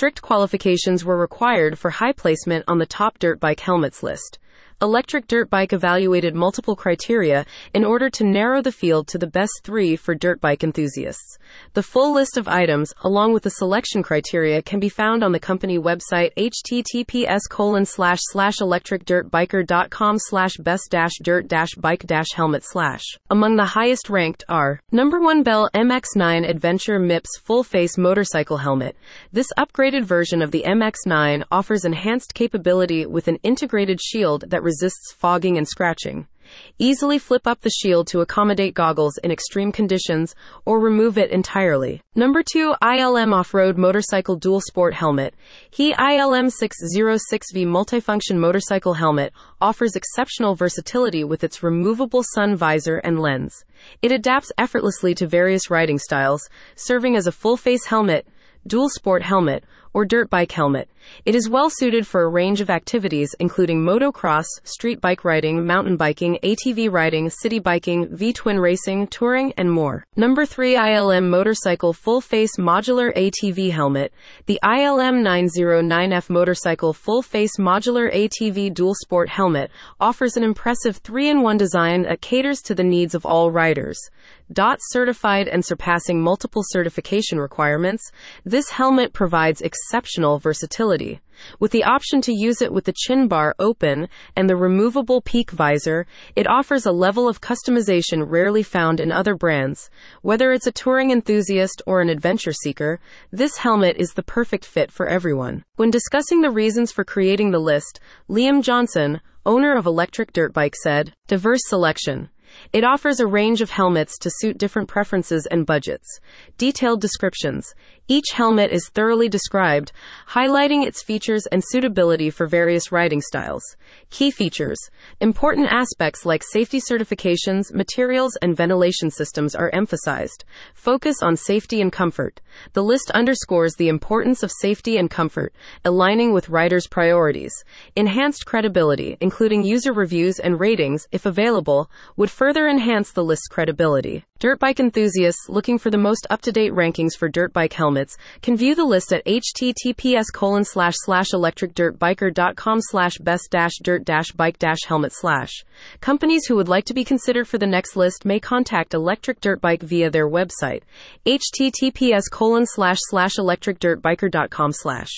strict qualifications were required for high placement on the top dirt bike helmets list. Electric Dirt Bike evaluated multiple criteria in order to narrow the field to the best three for dirt bike enthusiasts. The full list of items, along with the selection criteria, can be found on the company website https colon slash slash electricdirtbiker.com slash best dash dirt dash bike dash helmet slash. Among the highest ranked are number one Bell MX9 Adventure MIPS full face motorcycle helmet. This upgraded version of the MX9 offers enhanced capability with an integrated shield that resists fogging and scratching. Easily flip up the shield to accommodate goggles in extreme conditions or remove it entirely. Number 2 ILM Off-Road Motorcycle Dual Sport Helmet. He ILM 606V Multifunction Motorcycle Helmet offers exceptional versatility with its removable sun visor and lens. It adapts effortlessly to various riding styles, serving as a full face helmet, dual sport helmet, or dirt bike helmet. It is well suited for a range of activities including motocross, street bike riding, mountain biking, ATV riding, city biking, V-twin racing, touring, and more. Number 3 ILM Motorcycle Full Face Modular ATV Helmet. The ILM 909F Motorcycle Full Face Modular ATV Dual Sport Helmet offers an impressive 3-in-1 design that caters to the needs of all riders. DOT certified and surpassing multiple certification requirements, this helmet provides exceptional versatility. With the option to use it with the chin bar open and the removable peak visor, it offers a level of customization rarely found in other brands. Whether it's a touring enthusiast or an adventure seeker, this helmet is the perfect fit for everyone. When discussing the reasons for creating the list, Liam Johnson, owner of Electric Dirt Bike, said, Diverse selection. It offers a range of helmets to suit different preferences and budgets. Detailed descriptions. Each helmet is thoroughly described, highlighting its features and suitability for various riding styles. Key features. Important aspects like safety certifications, materials, and ventilation systems are emphasized. Focus on safety and comfort. The list underscores the importance of safety and comfort, aligning with riders' priorities. Enhanced credibility, including user reviews and ratings, if available, would further enhance the list's credibility. Dirt bike enthusiasts looking for the most up-to-date rankings for dirt bike helmets can view the list at https colon slash slash electricdirtbiker.com slash best dash dirt dash bike dash helmet slash. Companies who would like to be considered for the next list may contact Electric Dirt Bike via their website https colon slash slash electricdirtbiker.com slash.